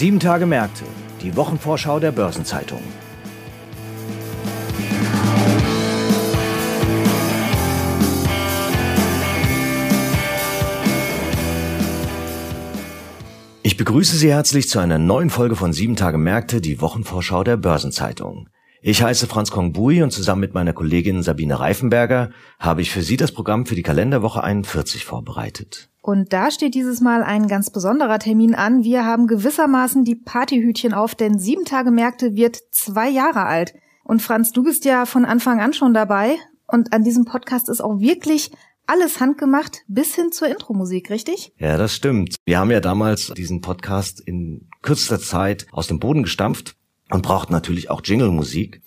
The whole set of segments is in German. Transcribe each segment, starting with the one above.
Sieben Tage Märkte, die Wochenvorschau der Börsenzeitung. Ich begrüße Sie herzlich zu einer neuen Folge von Sieben Tage Märkte, die Wochenvorschau der Börsenzeitung. Ich heiße Franz Kongbui und zusammen mit meiner Kollegin Sabine Reifenberger habe ich für Sie das Programm für die Kalenderwoche 41 vorbereitet. Und da steht dieses Mal ein ganz besonderer Termin an. Wir haben gewissermaßen die Partyhütchen auf, denn sieben Tage Märkte wird zwei Jahre alt. Und Franz, du bist ja von Anfang an schon dabei. Und an diesem Podcast ist auch wirklich alles handgemacht bis hin zur Intro-Musik, richtig? Ja, das stimmt. Wir haben ja damals diesen Podcast in kürzester Zeit aus dem Boden gestampft und braucht natürlich auch Jingle-Musik.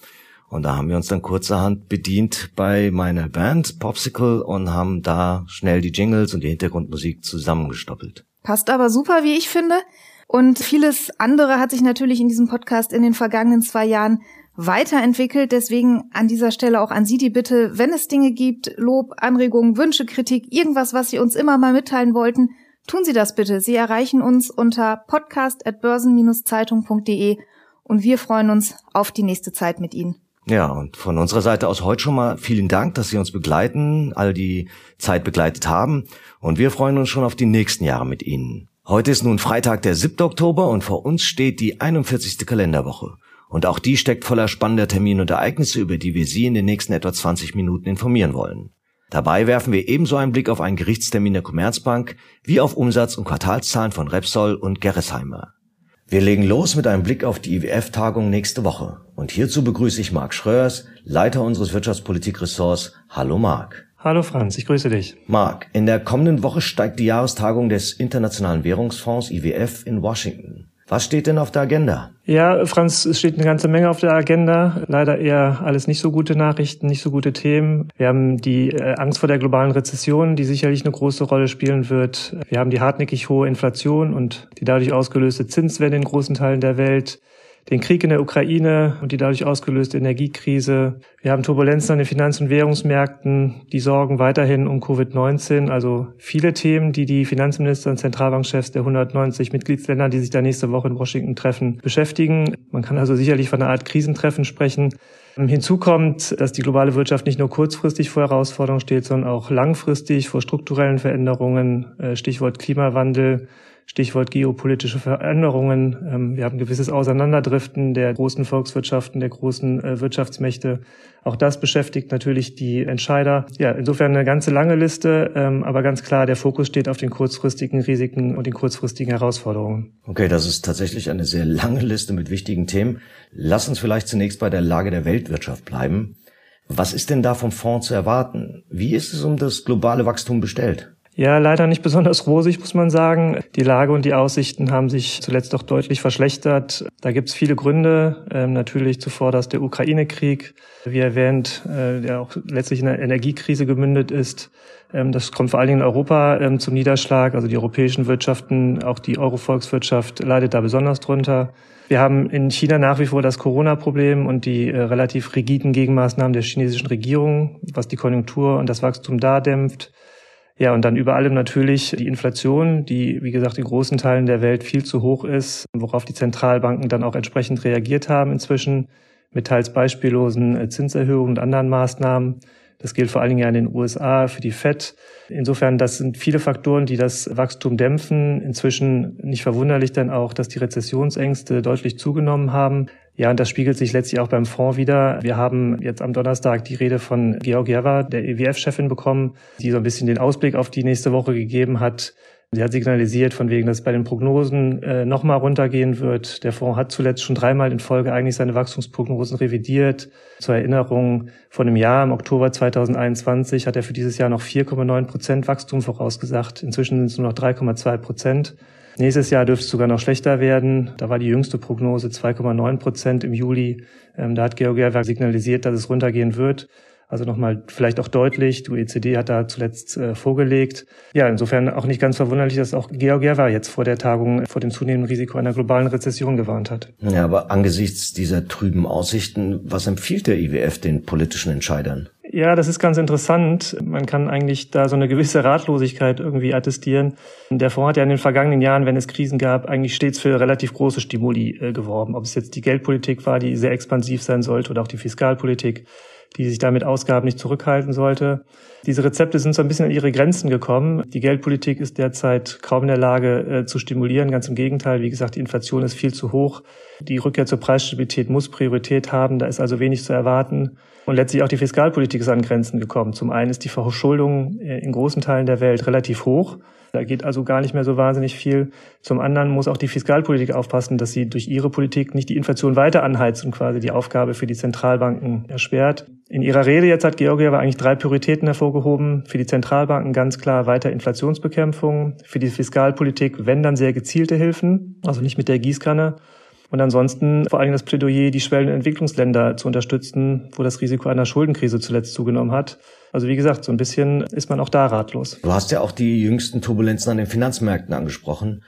Und da haben wir uns dann kurzerhand bedient bei meiner Band Popsicle und haben da schnell die Jingles und die Hintergrundmusik zusammengestoppelt. Passt aber super, wie ich finde. Und vieles andere hat sich natürlich in diesem Podcast in den vergangenen zwei Jahren weiterentwickelt. Deswegen an dieser Stelle auch an Sie die Bitte, wenn es Dinge gibt, Lob, Anregungen, Wünsche, Kritik, irgendwas, was Sie uns immer mal mitteilen wollten, tun Sie das bitte. Sie erreichen uns unter podcast.börsen-zeitung.de und wir freuen uns auf die nächste Zeit mit Ihnen. Ja, und von unserer Seite aus heute schon mal vielen Dank, dass Sie uns begleiten, all die Zeit begleitet haben. Und wir freuen uns schon auf die nächsten Jahre mit Ihnen. Heute ist nun Freitag, der 7. Oktober und vor uns steht die 41. Kalenderwoche. Und auch die steckt voller spannender Termine und Ereignisse, über die wir Sie in den nächsten etwa 20 Minuten informieren wollen. Dabei werfen wir ebenso einen Blick auf einen Gerichtstermin der Commerzbank wie auf Umsatz- und Quartalszahlen von Repsol und Gerresheimer. Wir legen los mit einem Blick auf die IWF-Tagung nächste Woche. Und hierzu begrüße ich Marc Schröers, Leiter unseres Wirtschaftspolitik-Ressorts. Hallo Marc. Hallo Franz, ich grüße dich. Marc, in der kommenden Woche steigt die Jahrestagung des Internationalen Währungsfonds IWF in Washington. Was steht denn auf der Agenda? Ja, Franz, es steht eine ganze Menge auf der Agenda. Leider eher alles nicht so gute Nachrichten, nicht so gute Themen. Wir haben die äh, Angst vor der globalen Rezession, die sicherlich eine große Rolle spielen wird. Wir haben die hartnäckig hohe Inflation und die dadurch ausgelöste Zinswende in großen Teilen der Welt den Krieg in der Ukraine und die dadurch ausgelöste Energiekrise. Wir haben Turbulenzen an den Finanz- und Währungsmärkten, die sorgen weiterhin um Covid-19. Also viele Themen, die die Finanzminister und Zentralbankchefs der 190 Mitgliedsländer, die sich da nächste Woche in Washington treffen, beschäftigen. Man kann also sicherlich von einer Art Krisentreffen sprechen. Hinzu kommt, dass die globale Wirtschaft nicht nur kurzfristig vor Herausforderungen steht, sondern auch langfristig vor strukturellen Veränderungen, äh, Stichwort Klimawandel, Stichwort geopolitische Veränderungen. Ähm, wir haben gewisses Auseinanderdriften der großen Volkswirtschaften, der großen äh, Wirtschaftsmächte. Auch das beschäftigt natürlich die Entscheider. Ja, insofern eine ganze lange Liste, ähm, aber ganz klar, der Fokus steht auf den kurzfristigen Risiken und den kurzfristigen Herausforderungen. Okay, das ist tatsächlich eine sehr lange Liste mit wichtigen Themen. Lass uns vielleicht zunächst bei der Lage der Weltwirtschaft bleiben. Was ist denn da vom Fonds zu erwarten? Wie ist es um das globale Wachstum bestellt? Ja, leider nicht besonders rosig, muss man sagen. Die Lage und die Aussichten haben sich zuletzt doch deutlich verschlechtert. Da gibt es viele Gründe. Ähm, natürlich zuvor dass der Ukraine-Krieg, wie erwähnt, äh, der auch letztlich in einer Energiekrise gemündet ist. Ähm, das kommt vor allen Dingen in Europa ähm, zum Niederschlag. Also die europäischen Wirtschaften, auch die Euro-Volkswirtschaft leidet da besonders drunter. Wir haben in China nach wie vor das Corona-Problem und die äh, relativ rigiden Gegenmaßnahmen der chinesischen Regierung, was die Konjunktur und das Wachstum da dämpft. Ja, und dann über allem natürlich die Inflation, die, wie gesagt, in großen Teilen der Welt viel zu hoch ist, worauf die Zentralbanken dann auch entsprechend reagiert haben inzwischen mit teils beispiellosen äh, Zinserhöhungen und anderen Maßnahmen. Das gilt vor allen Dingen in den USA für die FED. Insofern, das sind viele Faktoren, die das Wachstum dämpfen. Inzwischen nicht verwunderlich dann auch, dass die Rezessionsängste deutlich zugenommen haben. Ja, und das spiegelt sich letztlich auch beim Fonds wieder. Wir haben jetzt am Donnerstag die Rede von Georgieva, der EWF-Chefin, bekommen, die so ein bisschen den Ausblick auf die nächste Woche gegeben hat. Sie hat signalisiert, von wegen, dass bei den Prognosen äh, nochmal runtergehen wird. Der Fonds hat zuletzt schon dreimal in Folge eigentlich seine Wachstumsprognosen revidiert. Zur Erinnerung, von einem Jahr im Oktober 2021 hat er für dieses Jahr noch 4,9 Prozent Wachstum vorausgesagt. Inzwischen sind es nur noch 3,2 Prozent. Nächstes Jahr dürfte es sogar noch schlechter werden. Da war die jüngste Prognose 2,9 Prozent im Juli. Ähm, da hat Georgieva signalisiert, dass es runtergehen wird. Also nochmal vielleicht auch deutlich, die OECD hat da zuletzt äh, vorgelegt. Ja, insofern auch nicht ganz verwunderlich, dass auch Georgieva jetzt vor der Tagung vor dem zunehmenden Risiko einer globalen Rezession gewarnt hat. Ja, aber angesichts dieser trüben Aussichten, was empfiehlt der IWF den politischen Entscheidern? Ja, das ist ganz interessant. Man kann eigentlich da so eine gewisse Ratlosigkeit irgendwie attestieren. Der Fonds hat ja in den vergangenen Jahren, wenn es Krisen gab, eigentlich stets für relativ große Stimuli äh, geworben. Ob es jetzt die Geldpolitik war, die sehr expansiv sein sollte, oder auch die Fiskalpolitik, die sich damit Ausgaben nicht zurückhalten sollte. Diese Rezepte sind so ein bisschen an ihre Grenzen gekommen. Die Geldpolitik ist derzeit kaum in der Lage äh, zu stimulieren. Ganz im Gegenteil. Wie gesagt, die Inflation ist viel zu hoch. Die Rückkehr zur Preisstabilität muss Priorität haben. Da ist also wenig zu erwarten. Und letztlich auch die Fiskalpolitik ist an Grenzen gekommen. Zum einen ist die Verschuldung äh, in großen Teilen der Welt relativ hoch. Da geht also gar nicht mehr so wahnsinnig viel. Zum anderen muss auch die Fiskalpolitik aufpassen, dass sie durch ihre Politik nicht die Inflation weiter anheizt und quasi die Aufgabe für die Zentralbanken erschwert. In ihrer Rede jetzt hat Georgieva eigentlich drei Prioritäten hervorgehoben. Für die Zentralbanken ganz klar weiter Inflationsbekämpfung. Für die Fiskalpolitik, wenn dann sehr gezielte Hilfen, also nicht mit der Gießkanne. Und ansonsten vor allem das Plädoyer, die schwellenden Entwicklungsländer zu unterstützen, wo das Risiko einer Schuldenkrise zuletzt zugenommen hat. Also wie gesagt, so ein bisschen ist man auch da ratlos. Du hast ja auch die jüngsten Turbulenzen an den Finanzmärkten angesprochen.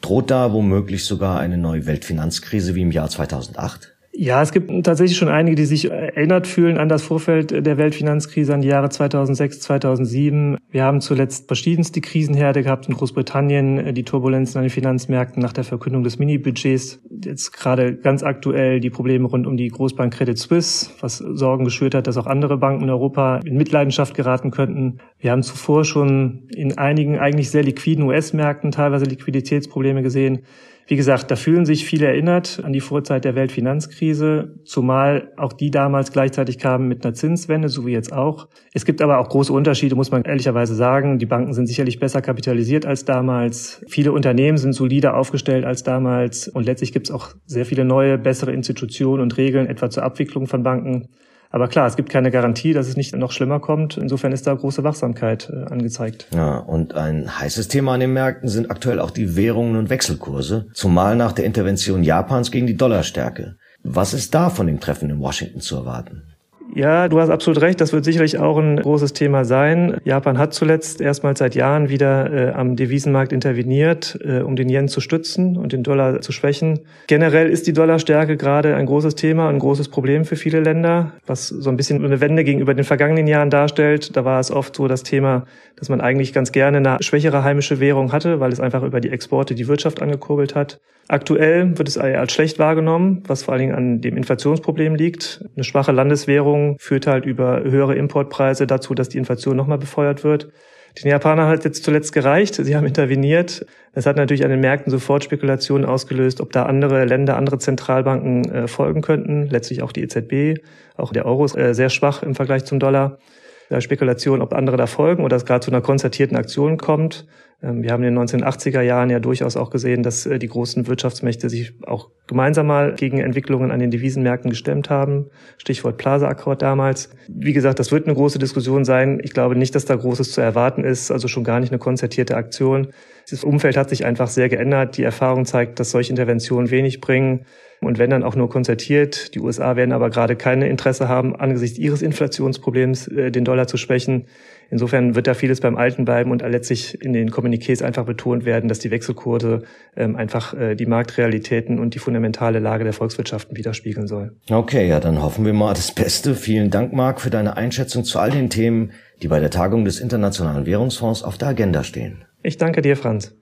Droht da womöglich sogar eine neue Weltfinanzkrise wie im Jahr 2008? Ja, es gibt tatsächlich schon einige, die sich erinnert fühlen an das Vorfeld der Weltfinanzkrise, an die Jahre 2006, 2007. Wir haben zuletzt verschiedenste Krisenherde gehabt in Großbritannien, die Turbulenzen an den Finanzmärkten nach der Verkündung des Mini-Budgets. Jetzt gerade ganz aktuell die Probleme rund um die Großbank Credit Suisse, was Sorgen geschürt hat, dass auch andere Banken in Europa in Mitleidenschaft geraten könnten. Wir haben zuvor schon in einigen eigentlich sehr liquiden US-Märkten teilweise Liquiditätsprobleme gesehen. Wie gesagt, da fühlen sich viele erinnert an die Vorzeit der Weltfinanzkrise, zumal auch die damals gleichzeitig kamen mit einer Zinswende, so wie jetzt auch. Es gibt aber auch große Unterschiede, muss man ehrlicherweise sagen. Die Banken sind sicherlich besser kapitalisiert als damals. Viele Unternehmen sind solider aufgestellt als damals. Und letztlich gibt es auch sehr viele neue, bessere Institutionen und Regeln, etwa zur Abwicklung von Banken. Aber klar, es gibt keine Garantie, dass es nicht noch schlimmer kommt. Insofern ist da große Wachsamkeit äh, angezeigt. Ja, und ein heißes Thema an den Märkten sind aktuell auch die Währungen und Wechselkurse, zumal nach der Intervention Japans gegen die Dollarstärke. Was ist da von dem Treffen in Washington zu erwarten? Ja, du hast absolut recht. Das wird sicherlich auch ein großes Thema sein. Japan hat zuletzt erstmals seit Jahren wieder äh, am Devisenmarkt interveniert, äh, um den Yen zu stützen und den Dollar zu schwächen. Generell ist die Dollarstärke gerade ein großes Thema, ein großes Problem für viele Länder, was so ein bisschen eine Wende gegenüber den vergangenen Jahren darstellt. Da war es oft so das Thema, dass man eigentlich ganz gerne eine schwächere heimische Währung hatte, weil es einfach über die Exporte die Wirtschaft angekurbelt hat. Aktuell wird es als schlecht wahrgenommen, was vor allen Dingen an dem Inflationsproblem liegt. Eine schwache Landeswährung führt halt über höhere Importpreise dazu, dass die Inflation nochmal befeuert wird. Den Japanern hat jetzt zuletzt gereicht. Sie haben interveniert. Das hat natürlich an den Märkten sofort Spekulationen ausgelöst, ob da andere Länder, andere Zentralbanken äh, folgen könnten. Letztlich auch die EZB. Auch der Euro ist äh, sehr schwach im Vergleich zum Dollar. Spekulation, ob andere da folgen oder es gerade zu einer konzertierten Aktion kommt. Ähm, wir haben in den 1980er Jahren ja durchaus auch gesehen, dass äh, die großen Wirtschaftsmächte sich auch gemeinsam mal gegen Entwicklungen an den Devisenmärkten gestemmt haben. Stichwort Plaza-Akkord damals. Wie gesagt, das wird eine große Diskussion sein. Ich glaube nicht, dass da Großes zu erwarten ist, also schon gar nicht eine konzertierte Aktion. Das Umfeld hat sich einfach sehr geändert. Die Erfahrung zeigt, dass solche Interventionen wenig bringen. Und wenn dann auch nur konzertiert. Die USA werden aber gerade keine Interesse haben, angesichts ihres Inflationsproblems äh, den Dollar zu schwächen. Insofern wird da vieles beim Alten bleiben und letztlich in den Kommuniqués einfach betont werden, dass die Wechselkurse ähm, einfach äh, die Marktrealitäten und die fundamentale Lage der Volkswirtschaften widerspiegeln soll. Okay, ja, dann hoffen wir mal das Beste. Vielen Dank, Marc, für deine Einschätzung zu all den Themen, die bei der Tagung des Internationalen Währungsfonds auf der Agenda stehen. Ich danke dir, Franz.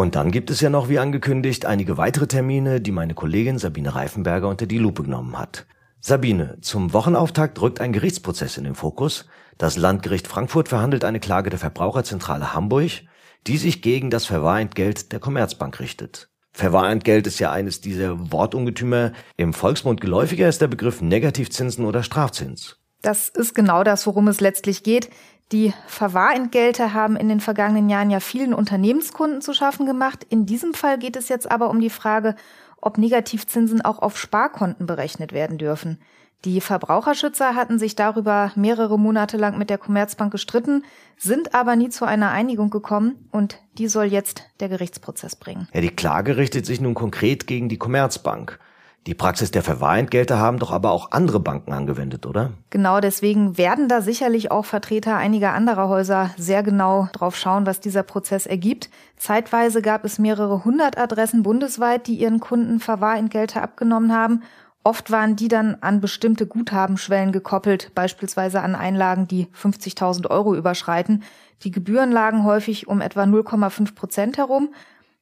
Und dann gibt es ja noch, wie angekündigt, einige weitere Termine, die meine Kollegin Sabine Reifenberger unter die Lupe genommen hat. Sabine, zum Wochenauftakt rückt ein Gerichtsprozess in den Fokus. Das Landgericht Frankfurt verhandelt eine Klage der Verbraucherzentrale Hamburg, die sich gegen das Verwahrentgelt der Commerzbank richtet. Verwahrentgelt ist ja eines dieser Wortungetümer. Im Volksmund geläufiger ist der Begriff Negativzinsen oder Strafzins. Das ist genau das, worum es letztlich geht. Die Verwahrentgelte haben in den vergangenen Jahren ja vielen Unternehmenskunden zu schaffen gemacht. In diesem Fall geht es jetzt aber um die Frage, ob Negativzinsen auch auf Sparkonten berechnet werden dürfen. Die Verbraucherschützer hatten sich darüber mehrere Monate lang mit der Commerzbank gestritten, sind aber nie zu einer Einigung gekommen und die soll jetzt der Gerichtsprozess bringen. Ja, die Klage richtet sich nun konkret gegen die Commerzbank. Die Praxis der Verwahrentgelte haben doch aber auch andere Banken angewendet, oder? Genau, deswegen werden da sicherlich auch Vertreter einiger anderer Häuser sehr genau drauf schauen, was dieser Prozess ergibt. Zeitweise gab es mehrere hundert Adressen bundesweit, die ihren Kunden Verwahrentgelte abgenommen haben. Oft waren die dann an bestimmte Guthabenschwellen gekoppelt, beispielsweise an Einlagen, die 50.000 Euro überschreiten. Die Gebühren lagen häufig um etwa 0,5 Prozent herum.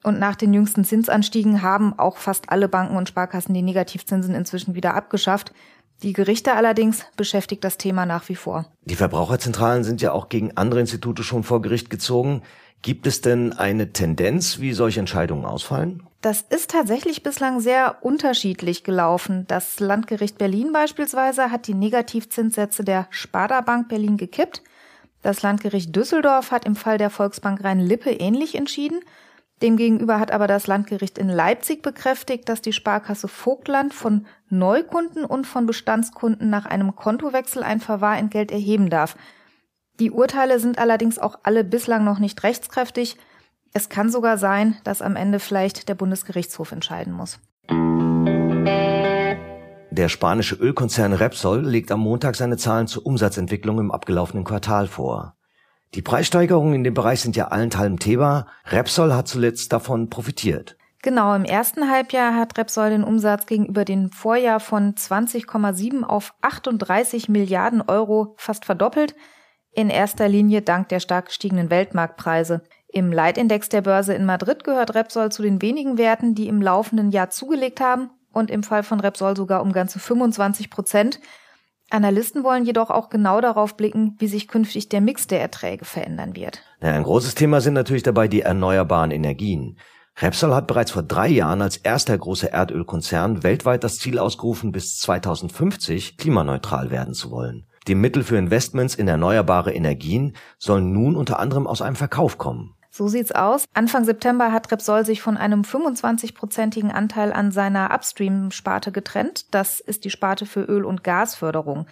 Und nach den jüngsten Zinsanstiegen haben auch fast alle Banken und Sparkassen die Negativzinsen inzwischen wieder abgeschafft. Die Gerichte allerdings beschäftigt das Thema nach wie vor. Die Verbraucherzentralen sind ja auch gegen andere Institute schon vor Gericht gezogen. Gibt es denn eine Tendenz, wie solche Entscheidungen ausfallen? Das ist tatsächlich bislang sehr unterschiedlich gelaufen. Das Landgericht Berlin beispielsweise hat die Negativzinssätze der Sparda Bank Berlin gekippt. Das Landgericht Düsseldorf hat im Fall der Volksbank Rhein-Lippe ähnlich entschieden. Demgegenüber hat aber das Landgericht in Leipzig bekräftigt, dass die Sparkasse Vogtland von Neukunden und von Bestandskunden nach einem Kontowechsel ein Verwahrentgelt erheben darf. Die Urteile sind allerdings auch alle bislang noch nicht rechtskräftig. Es kann sogar sein, dass am Ende vielleicht der Bundesgerichtshof entscheiden muss. Der spanische Ölkonzern Repsol legt am Montag seine Zahlen zur Umsatzentwicklung im abgelaufenen Quartal vor. Die Preissteigerungen in dem Bereich sind ja allenthalben Thema. Repsol hat zuletzt davon profitiert. Genau, im ersten Halbjahr hat Repsol den Umsatz gegenüber dem Vorjahr von 20,7 auf 38 Milliarden Euro fast verdoppelt in erster Linie dank der stark gestiegenen Weltmarktpreise. Im Leitindex der Börse in Madrid gehört Repsol zu den wenigen Werten, die im laufenden Jahr zugelegt haben und im Fall von Repsol sogar um ganze 25 Prozent. Analysten wollen jedoch auch genau darauf blicken, wie sich künftig der Mix der Erträge verändern wird. Ja, ein großes Thema sind natürlich dabei die erneuerbaren Energien. Repsol hat bereits vor drei Jahren als erster großer Erdölkonzern weltweit das Ziel ausgerufen, bis 2050 klimaneutral werden zu wollen. Die Mittel für Investments in erneuerbare Energien sollen nun unter anderem aus einem Verkauf kommen. So sieht's aus. Anfang September hat Repsol sich von einem 25-prozentigen Anteil an seiner Upstream-Sparte getrennt. Das ist die Sparte für Öl- und Gasförderung.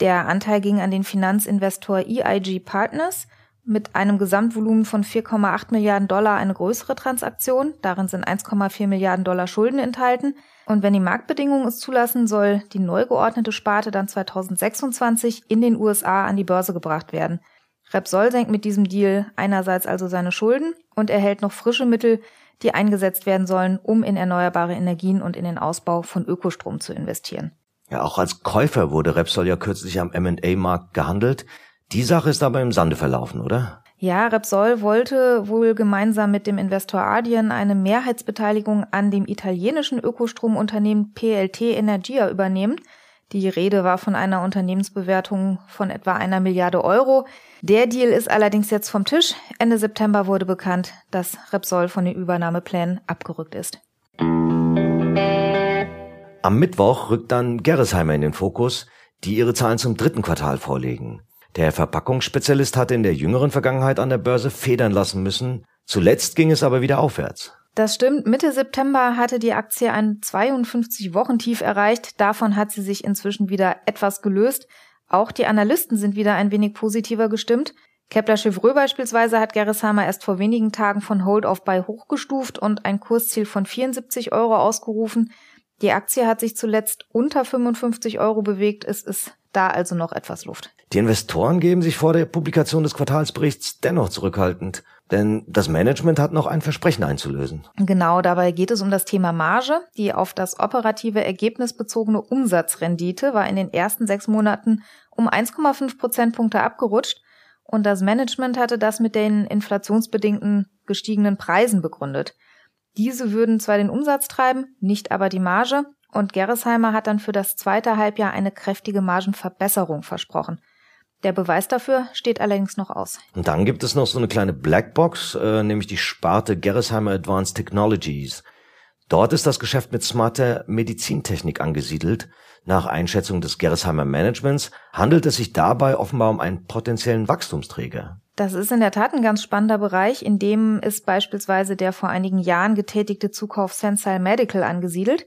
Der Anteil ging an den Finanzinvestor EIG Partners mit einem Gesamtvolumen von 4,8 Milliarden Dollar eine größere Transaktion. Darin sind 1,4 Milliarden Dollar Schulden enthalten. Und wenn die Marktbedingungen es zulassen, soll die neu geordnete Sparte dann 2026 in den USA an die Börse gebracht werden. Repsol senkt mit diesem Deal einerseits also seine Schulden und erhält noch frische Mittel, die eingesetzt werden sollen, um in erneuerbare Energien und in den Ausbau von Ökostrom zu investieren. Ja, auch als Käufer wurde Repsol ja kürzlich am M&A-Markt gehandelt. Die Sache ist aber im Sande verlaufen, oder? Ja, Repsol wollte wohl gemeinsam mit dem Investor Adyen eine Mehrheitsbeteiligung an dem italienischen Ökostromunternehmen PLT Energia übernehmen. Die Rede war von einer Unternehmensbewertung von etwa einer Milliarde Euro. Der Deal ist allerdings jetzt vom Tisch. Ende September wurde bekannt, dass Repsol von den Übernahmeplänen abgerückt ist. Am Mittwoch rückt dann Gerresheimer in den Fokus, die ihre Zahlen zum dritten Quartal vorlegen. Der Verpackungsspezialist hatte in der jüngeren Vergangenheit an der Börse federn lassen müssen. Zuletzt ging es aber wieder aufwärts. Das stimmt. Mitte September hatte die Aktie ein 52-Wochen-Tief erreicht. Davon hat sie sich inzwischen wieder etwas gelöst. Auch die Analysten sind wieder ein wenig positiver gestimmt. Kepler Chevreux beispielsweise hat Gerresheimer erst vor wenigen Tagen von Hold auf Buy hochgestuft und ein Kursziel von 74 Euro ausgerufen. Die Aktie hat sich zuletzt unter 55 Euro bewegt. Es ist da also noch etwas Luft. Die Investoren geben sich vor der Publikation des Quartalsberichts dennoch zurückhaltend, denn das Management hat noch ein Versprechen einzulösen. Genau, dabei geht es um das Thema Marge. Die auf das operative Ergebnis bezogene Umsatzrendite war in den ersten sechs Monaten um 1,5 Prozentpunkte abgerutscht und das Management hatte das mit den inflationsbedingten gestiegenen Preisen begründet. Diese würden zwar den Umsatz treiben, nicht aber die Marge, und Gerresheimer hat dann für das zweite Halbjahr eine kräftige Margenverbesserung versprochen. Der Beweis dafür steht allerdings noch aus. Und dann gibt es noch so eine kleine Blackbox, äh, nämlich die Sparte Gerresheimer Advanced Technologies. Dort ist das Geschäft mit smarter Medizintechnik angesiedelt. Nach Einschätzung des Gerresheimer Managements handelt es sich dabei offenbar um einen potenziellen Wachstumsträger. Das ist in der Tat ein ganz spannender Bereich, in dem ist beispielsweise der vor einigen Jahren getätigte Zukauf Sensile Medical angesiedelt.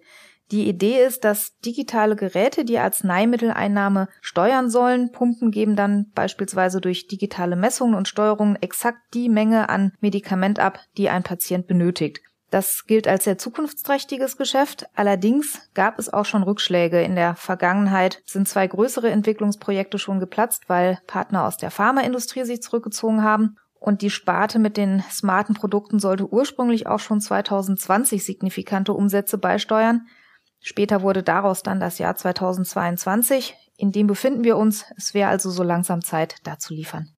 Die Idee ist, dass digitale Geräte die Arzneimitteleinnahme steuern sollen. Pumpen geben dann beispielsweise durch digitale Messungen und Steuerungen exakt die Menge an Medikament ab, die ein Patient benötigt. Das gilt als sehr zukunftsträchtiges Geschäft. Allerdings gab es auch schon Rückschläge. In der Vergangenheit sind zwei größere Entwicklungsprojekte schon geplatzt, weil Partner aus der Pharmaindustrie sich zurückgezogen haben. Und die Sparte mit den smarten Produkten sollte ursprünglich auch schon 2020 signifikante Umsätze beisteuern. Später wurde daraus dann das Jahr 2022. In dem befinden wir uns. Es wäre also so langsam Zeit, da zu liefern.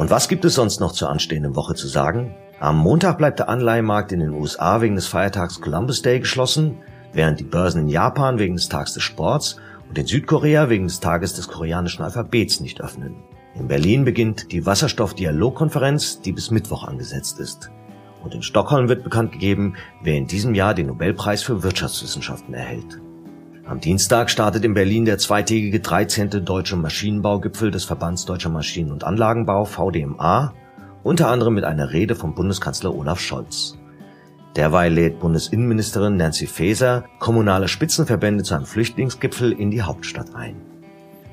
Und was gibt es sonst noch zur anstehenden Woche zu sagen? Am Montag bleibt der Anleihenmarkt in den USA wegen des Feiertags Columbus Day geschlossen, während die Börsen in Japan wegen des Tags des Sports und in Südkorea wegen des Tages des koreanischen Alphabets nicht öffnen. In Berlin beginnt die Wasserstoffdialogkonferenz, die bis Mittwoch angesetzt ist. Und in Stockholm wird bekannt gegeben, wer in diesem Jahr den Nobelpreis für Wirtschaftswissenschaften erhält. Am Dienstag startet in Berlin der zweitägige 13. Deutsche Maschinenbaugipfel des Verbands Deutscher Maschinen- und Anlagenbau VDMA, unter anderem mit einer Rede vom Bundeskanzler Olaf Scholz. Derweil lädt Bundesinnenministerin Nancy Faeser kommunale Spitzenverbände zu einem Flüchtlingsgipfel in die Hauptstadt ein.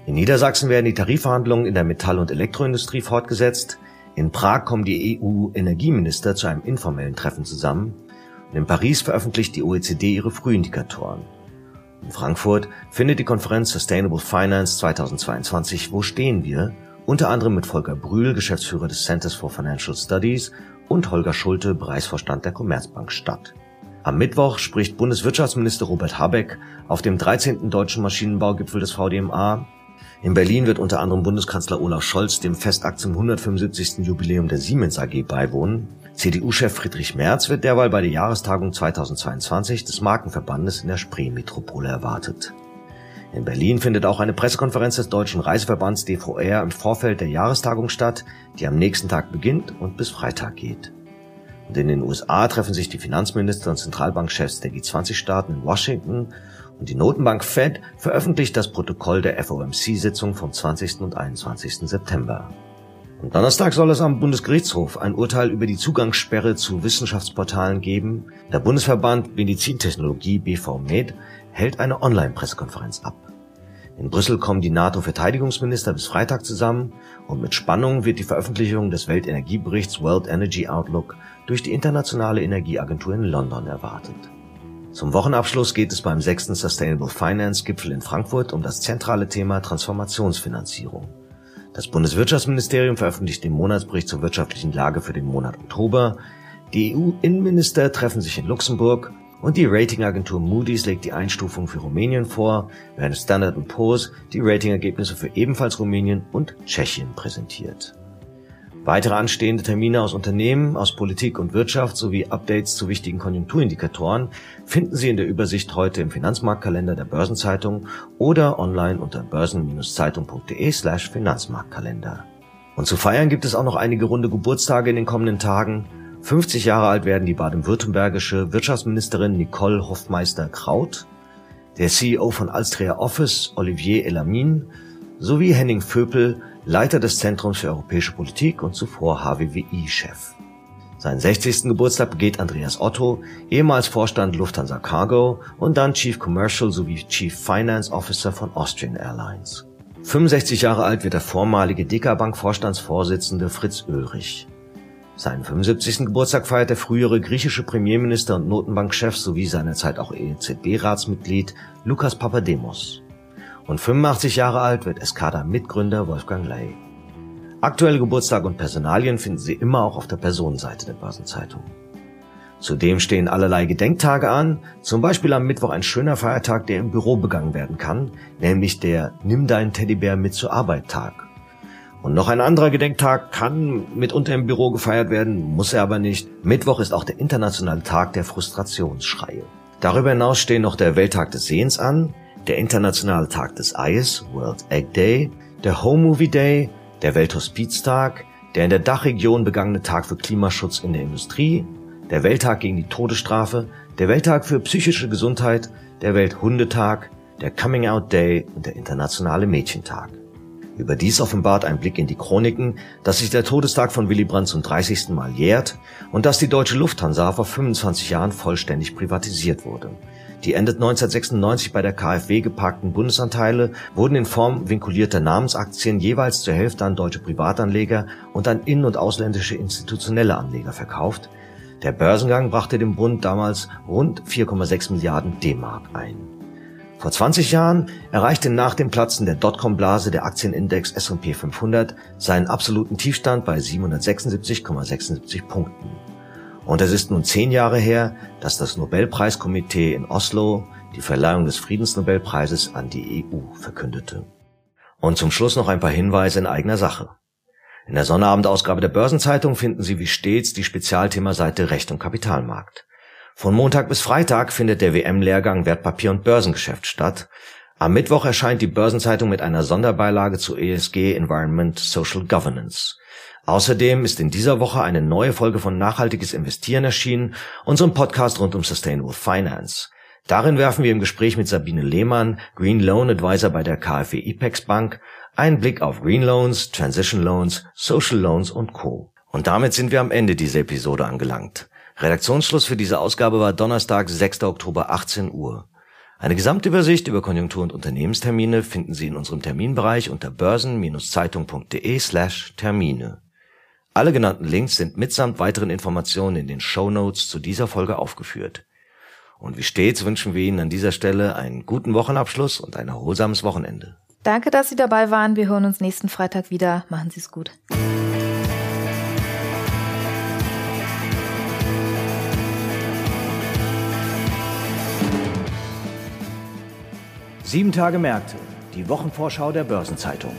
In Niedersachsen werden die Tarifverhandlungen in der Metall- und Elektroindustrie fortgesetzt. In Prag kommen die EU-Energieminister zu einem informellen Treffen zusammen. Und in Paris veröffentlicht die OECD ihre Frühindikatoren. In Frankfurt findet die Konferenz Sustainable Finance 2022 Wo stehen wir? unter anderem mit Volker Brühl, Geschäftsführer des Centers for Financial Studies und Holger Schulte, Bereichsvorstand der Commerzbank statt. Am Mittwoch spricht Bundeswirtschaftsminister Robert Habeck auf dem 13. Deutschen Maschinenbaugipfel des VDMA. In Berlin wird unter anderem Bundeskanzler Olaf Scholz dem Festakt zum 175. Jubiläum der Siemens AG beiwohnen. CDU-Chef Friedrich Merz wird derweil bei der Jahrestagung 2022 des Markenverbandes in der Spree-Metropole erwartet. In Berlin findet auch eine Pressekonferenz des Deutschen Reiseverbands DVR im Vorfeld der Jahrestagung statt, die am nächsten Tag beginnt und bis Freitag geht. Und in den USA treffen sich die Finanzminister und Zentralbankchefs der G20-Staaten in Washington und die Notenbank Fed veröffentlicht das Protokoll der FOMC-Sitzung vom 20. und 21. September. Am Donnerstag soll es am Bundesgerichtshof ein Urteil über die Zugangssperre zu Wissenschaftsportalen geben. Der Bundesverband Medizintechnologie BVMed hält eine Online-Pressekonferenz ab. In Brüssel kommen die NATO-Verteidigungsminister bis Freitag zusammen und mit Spannung wird die Veröffentlichung des Weltenergieberichts World Energy Outlook durch die Internationale Energieagentur in London erwartet. Zum Wochenabschluss geht es beim sechsten Sustainable Finance Gipfel in Frankfurt um das zentrale Thema Transformationsfinanzierung. Das Bundeswirtschaftsministerium veröffentlicht den Monatsbericht zur wirtschaftlichen Lage für den Monat Oktober. Die EU-Innenminister treffen sich in Luxemburg und die Ratingagentur Moody's legt die Einstufung für Rumänien vor, während Standard Poor's die Ratingergebnisse für ebenfalls Rumänien und Tschechien präsentiert. Weitere anstehende Termine aus Unternehmen, aus Politik und Wirtschaft sowie Updates zu wichtigen Konjunkturindikatoren finden Sie in der Übersicht heute im Finanzmarktkalender der Börsenzeitung oder online unter börsen-zeitung.de slash Finanzmarktkalender. Und zu feiern gibt es auch noch einige runde Geburtstage in den kommenden Tagen. 50 Jahre alt werden die baden-württembergische Wirtschaftsministerin Nicole Hoffmeister-Kraut, der CEO von Alstria Office Olivier Elamin sowie Henning Vöpel, Leiter des Zentrums für europäische Politik und zuvor HWWI-Chef. Seinen 60. Geburtstag begeht Andreas Otto, ehemals Vorstand Lufthansa Cargo und dann Chief Commercial sowie Chief Finance Officer von Austrian Airlines. 65 Jahre alt wird der vormalige Dekabank-Vorstandsvorsitzende Fritz Ulrich. Seinen 75. Geburtstag feiert der frühere griechische Premierminister und Notenbankchef sowie seinerzeit auch EZB-Ratsmitglied Lukas Papademos. Und 85 Jahre alt wird Escada-Mitgründer Wolfgang Ley. Aktuelle Geburtstag und Personalien finden Sie immer auch auf der Personenseite der Börsenzeitung. Zudem stehen allerlei Gedenktage an, zum Beispiel am Mittwoch ein schöner Feiertag, der im Büro begangen werden kann, nämlich der Nimm deinen Teddybär mit zur Arbeit Tag. Und noch ein anderer Gedenktag kann mitunter im Büro gefeiert werden, muss er aber nicht. Mittwoch ist auch der internationale Tag der Frustrationsschreie. Darüber hinaus stehen noch der Welttag des Sehens an, der Internationale Tag des Eies, World Egg Day, der Home Movie Day, der Welthospiztag, der in der Dachregion begangene Tag für Klimaschutz in der Industrie, der Welttag gegen die Todesstrafe, der Welttag für psychische Gesundheit, der Welthundetag, der Coming Out Day und der Internationale Mädchentag. Überdies offenbart ein Blick in die Chroniken, dass sich der Todestag von Willy Brandt zum 30. Mal jährt und dass die deutsche Lufthansa vor 25 Jahren vollständig privatisiert wurde. Die Ende 1996 bei der KfW geparkten Bundesanteile wurden in Form vinkulierter Namensaktien jeweils zur Hälfte an deutsche Privatanleger und an in- und ausländische institutionelle Anleger verkauft. Der Börsengang brachte dem Bund damals rund 4,6 Milliarden D-Mark ein. Vor 20 Jahren erreichte nach dem Platzen der Dotcom-Blase der Aktienindex S&P 500 seinen absoluten Tiefstand bei 776,76 Punkten. Und es ist nun zehn Jahre her, dass das Nobelpreiskomitee in Oslo die Verleihung des Friedensnobelpreises an die EU verkündete. Und zum Schluss noch ein paar Hinweise in eigener Sache. In der Sonnabendausgabe der Börsenzeitung finden Sie wie stets die Spezialthemaseite Recht und Kapitalmarkt. Von Montag bis Freitag findet der WM-Lehrgang Wertpapier und Börsengeschäft statt. Am Mittwoch erscheint die Börsenzeitung mit einer Sonderbeilage zu ESG Environment Social Governance. Außerdem ist in dieser Woche eine neue Folge von Nachhaltiges Investieren erschienen, unserem Podcast rund um Sustainable Finance. Darin werfen wir im Gespräch mit Sabine Lehmann, Green Loan Advisor bei der KfW IPEX Bank, einen Blick auf Green Loans, Transition Loans, Social Loans und Co. Und damit sind wir am Ende dieser Episode angelangt. Redaktionsschluss für diese Ausgabe war Donnerstag, 6. Oktober, 18 Uhr. Eine Gesamtübersicht über Konjunktur- und Unternehmenstermine finden Sie in unserem Terminbereich unter börsen-zeitung.de slash Termine. Alle genannten Links sind mitsamt weiteren Informationen in den Show Notes zu dieser Folge aufgeführt. Und wie stets wünschen wir Ihnen an dieser Stelle einen guten Wochenabschluss und ein erholsames Wochenende. Danke, dass Sie dabei waren. Wir hören uns nächsten Freitag wieder. Machen Sie es gut. Sieben Tage Märkte, die Wochenvorschau der Börsenzeitung.